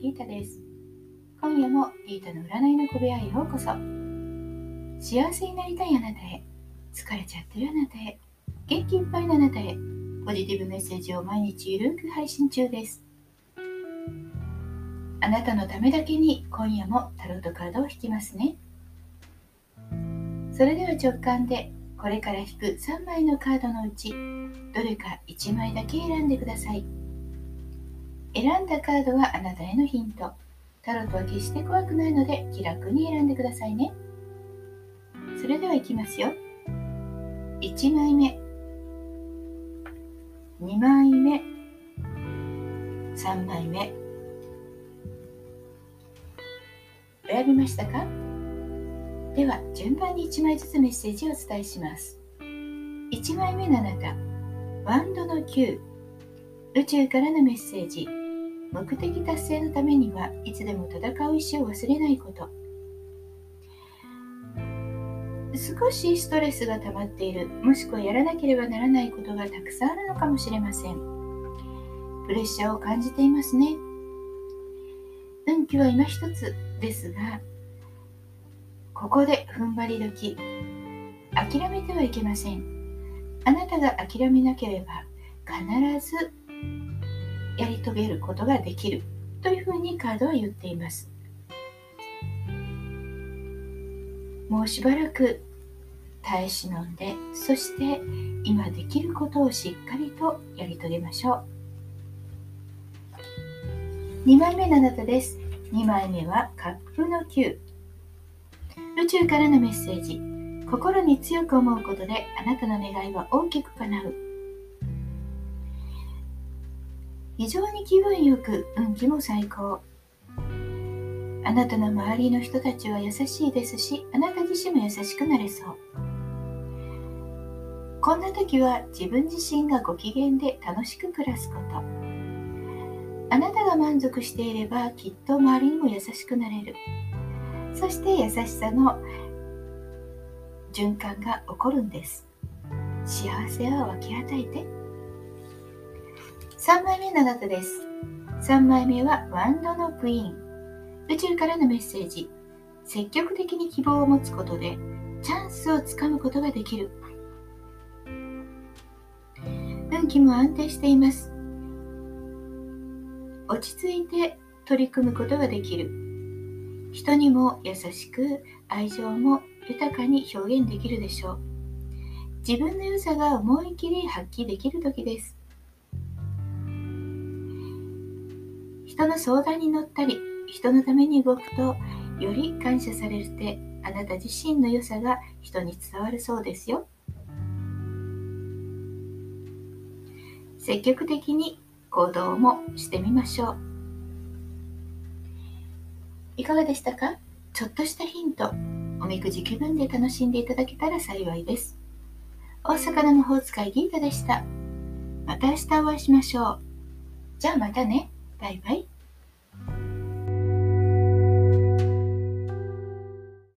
ギータです。今夜もギータの占いの小部屋へようこそ。幸せになりたいあなたへ。疲れちゃってるあなたへ。元気いっぱいのあなたへ。ポジティブメッセージを毎日ゆるく配信中です。あなたのためだけに今夜もタロットカードを引きますね。それでは直感でこれから引く3枚のカードのうちどれか1枚だけ選んでください。選んだカードはあなたへのヒント。タロットは決して怖くないので気楽に選んでくださいね。それではいきますよ。1枚目。2枚目。3枚目。選びましたか？では順番に1枚ずつメッセージをお伝えします。1枚目のあなた。ワンドの9宇宙からのメッセージ。目的達成のためにはいつでも戦う意志を忘れないこと。少しストレスが溜まっているもしくはやらなければならないことがたくさんあるのかもしれません。プレッシャーを感じていますね。運気は今一つですがここで踏ん張り時。諦めてはいけません。あなたが諦めなければ必ずやり遂げることができるというふうにカードは言っています。もうしばらく耐え忍んでそして今できることをしっかりとやり遂げましょう。2枚目のあなたです。2枚目はカップの9宇宙からのメッセージ。心に強く思うことであなたの願いは大きく叶う。非常に気分よく運気も最高。あなたの周りの人たちは優しいですしあなた自身も優しくなれそう。こんな時は自分自身がご機嫌で楽しく暮らすこと。あなたが満足していればきっと周りにも優しくなれる。そして優しさの循環が起こるんです。幸せを分け与えて。3枚目のあなたです。3枚目はワンドのクイーン。宇宙からのメッセージ。積極的に希望を持つことでチャンスをつかむことができる。運気も安定しています。落ち着いて取り組むことができる。人にも優しく愛情も豊かに表現できるでしょう。自分の良さが思い切り発揮できる時です。人の相談に乗ったり人のために動くとより感謝されてあなた自身の良さが人に伝わるそうですよ。積極的に行動もしてみましょう。いかがでしたか？ちょっとしたヒント。おみくじ気分で楽しんでいただけたら幸いです。大阪の魔法使いギータでした。また明日お会いしましょう。じゃあまたね。バイバイ。